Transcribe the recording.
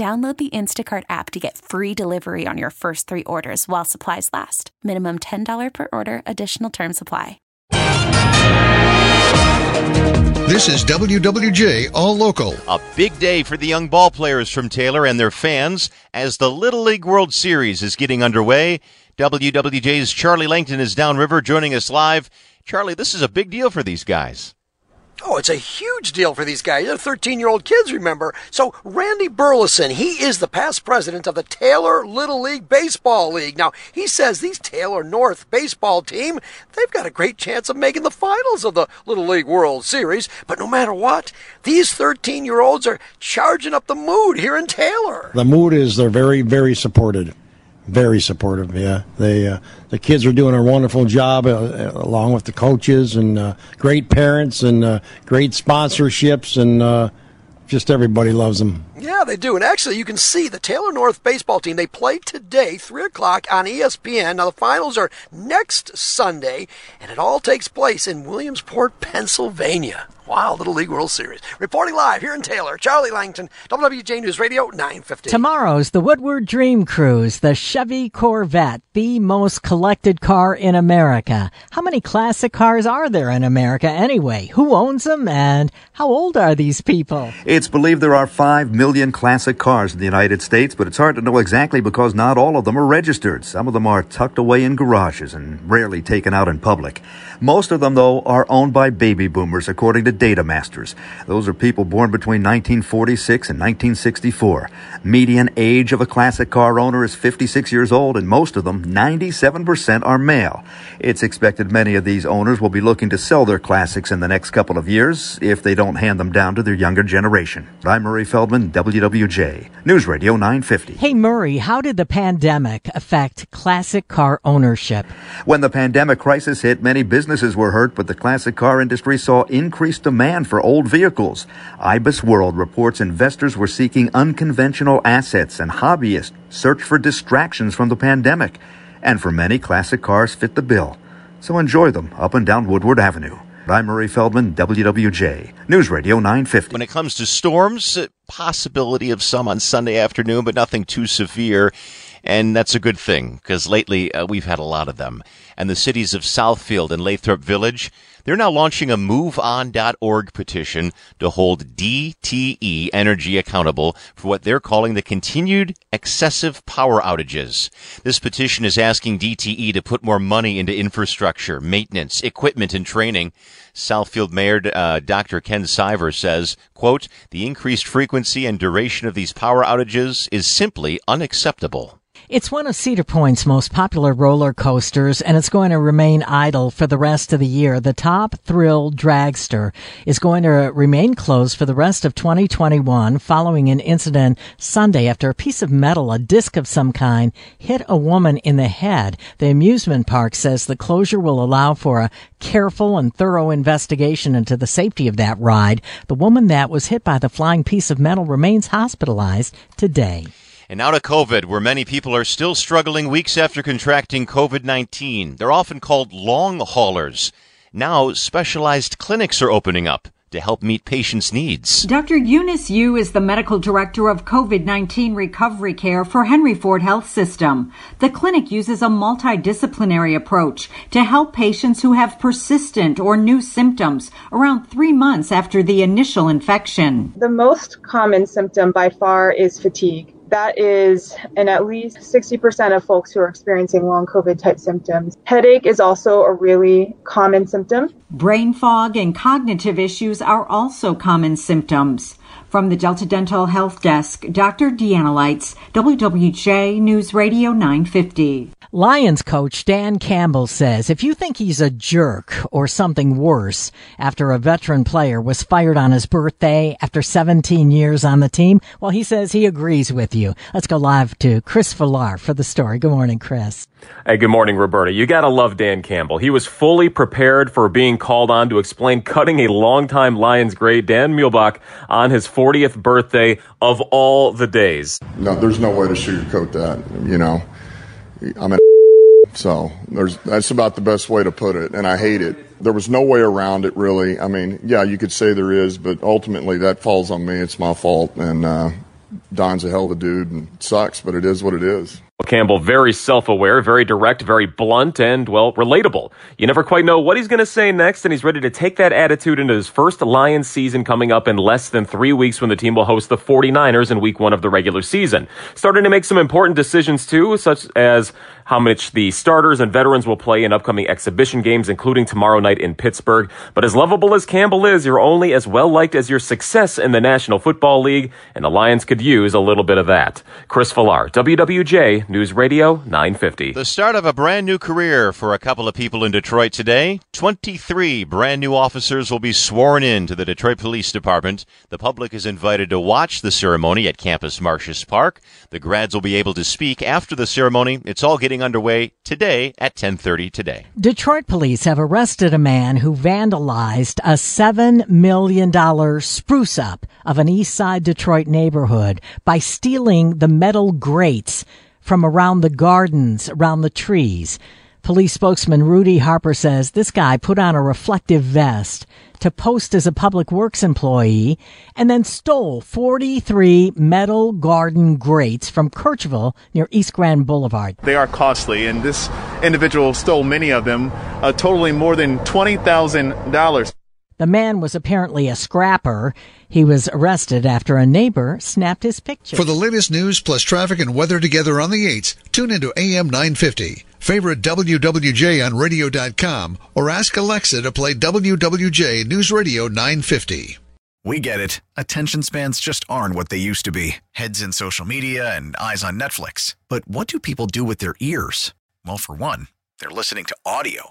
Download the Instacart app to get free delivery on your first three orders while supplies last. Minimum $10 per order, additional term supply. This is WWJ All Local. A big day for the young ball players from Taylor and their fans as the Little League World Series is getting underway. WWJ's Charlie Langton is downriver joining us live. Charlie, this is a big deal for these guys. Oh, it's a huge deal for these guys. They're 13 year old kids, remember? So, Randy Burleson, he is the past president of the Taylor Little League Baseball League. Now, he says these Taylor North baseball team, they've got a great chance of making the finals of the Little League World Series. But no matter what, these 13 year olds are charging up the mood here in Taylor. The mood is they're very, very supported very supportive. Yeah, they uh, the kids are doing a wonderful job uh, along with the coaches and uh, great parents and uh, great sponsorships and uh, just everybody loves them. Yeah, they do. And actually, you can see the Taylor North baseball team. They play today, 3 o'clock on ESPN. Now, the finals are next Sunday, and it all takes place in Williamsport, Pennsylvania. Wow, Little League World Series. Reporting live here in Taylor, Charlie Langton, WWJ News Radio 950. Tomorrow's the Woodward Dream Cruise, the Chevy Corvette, the most collected car in America. How many classic cars are there in America anyway? Who owns them and how old are these people? It's believed there are 5 million classic cars in the United States, but it's hard to know exactly because not all of them are registered. Some of them are tucked away in garages and rarely taken out in public. Most of them, though, are owned by baby boomers, according to data masters. Those are people born between 1946 and 1964. Median age of a classic car owner is 56 years old, and most of them, 97%, are male. It's expected many of these owners will be looking to sell their classics in the next couple of years if they don't hand them down to their younger generation. I'm Murray Feldman, WWJ, News Radio 950. Hey, Murray, how did the pandemic affect classic car ownership? When the pandemic crisis hit, many businesses were hurt, but the classic car industry saw increased demand for old vehicles. IBIS World reports investors were seeking unconventional assets and hobbyists searched for distractions from the pandemic. And for many, classic cars fit the bill. So enjoy them up and down Woodward Avenue. I'm Murray Feldman, WWJ, News Radio 950. When it comes to storms, possibility of some on Sunday afternoon, but nothing too severe. And that's a good thing because lately uh, we've had a lot of them. And the cities of Southfield and Lathrop Village, they're now launching a MoveOn.org petition to hold DTE Energy accountable for what they're calling the continued excessive power outages. This petition is asking DTE to put more money into infrastructure, maintenance, equipment, and training. Southfield Mayor uh, Dr. Ken Siver says, quote, the increased frequency and duration of these power outages is simply unacceptable. It's one of Cedar Point's most popular roller coasters, and it's going to remain idle for the rest of the year. The Top Thrill Dragster is going to remain closed for the rest of 2021 following an incident Sunday after a piece of metal, a disc of some kind, hit a woman in the head. The amusement park says the closure will allow for a careful and thorough investigation into the safety of that ride. The woman that was hit by the flying piece of metal remains hospitalized today. And now to COVID, where many people are still struggling weeks after contracting COVID 19. They're often called long haulers. Now, specialized clinics are opening up to help meet patients' needs. Dr. Eunice Yu is the medical director of COVID 19 recovery care for Henry Ford Health System. The clinic uses a multidisciplinary approach to help patients who have persistent or new symptoms around three months after the initial infection. The most common symptom by far is fatigue that is in at least 60% of folks who are experiencing long COVID type symptoms. Headache is also a really common symptom. Brain fog and cognitive issues are also common symptoms. From the Delta Dental Health Desk, Dr. Deanna Lites, WWJ News Radio 950. Lions coach Dan Campbell says if you think he's a jerk or something worse after a veteran player was fired on his birthday after 17 years on the team, well, he says he agrees with you. Let's go live to Chris Villar for the story. Good morning, Chris. Hey, good morning, Roberta. You gotta love Dan Campbell. He was fully prepared for being called on to explain cutting a longtime Lions great, Don Muhlbach, on his 40th birthday of all the days. No, there's no way to sugarcoat that, you know. I'm an so there's that's about the best way to put it, and I hate it. There was no way around it, really. I mean, yeah, you could say there is, but ultimately that falls on me. It's my fault, and uh, Don's a hell of a dude, and sucks, but it is what it is. Campbell, very self aware, very direct, very blunt, and, well, relatable. You never quite know what he's going to say next, and he's ready to take that attitude into his first Lions season coming up in less than three weeks when the team will host the 49ers in week one of the regular season. Starting to make some important decisions, too, such as how much the starters and veterans will play in upcoming exhibition games, including tomorrow night in Pittsburgh. But as lovable as Campbell is, you're only as well liked as your success in the National Football League, and the Lions could use a little bit of that. Chris Villar, WWJ, News Radio 950. The start of a brand new career for a couple of people in Detroit today. 23 brand new officers will be sworn in to the Detroit Police Department. The public is invited to watch the ceremony at Campus Martius Park. The grads will be able to speak after the ceremony. It's all getting underway today at 10:30 today. Detroit police have arrested a man who vandalized a 7 million dollar spruce up of an East Side Detroit neighborhood by stealing the metal grates from around the gardens, around the trees. Police spokesman Rudy Harper says this guy put on a reflective vest to post as a public works employee and then stole 43 metal garden grates from Kercheval near East Grand Boulevard. They are costly, and this individual stole many of them, uh, totaling more than $20,000. The man was apparently a scrapper. He was arrested after a neighbor snapped his picture. For the latest news plus traffic and weather together on the 8s, tune into AM 950. Favorite WWJ on radio.com or ask Alexa to play WWJ News Radio 950. We get it. Attention spans just aren't what they used to be heads in social media and eyes on Netflix. But what do people do with their ears? Well, for one, they're listening to audio.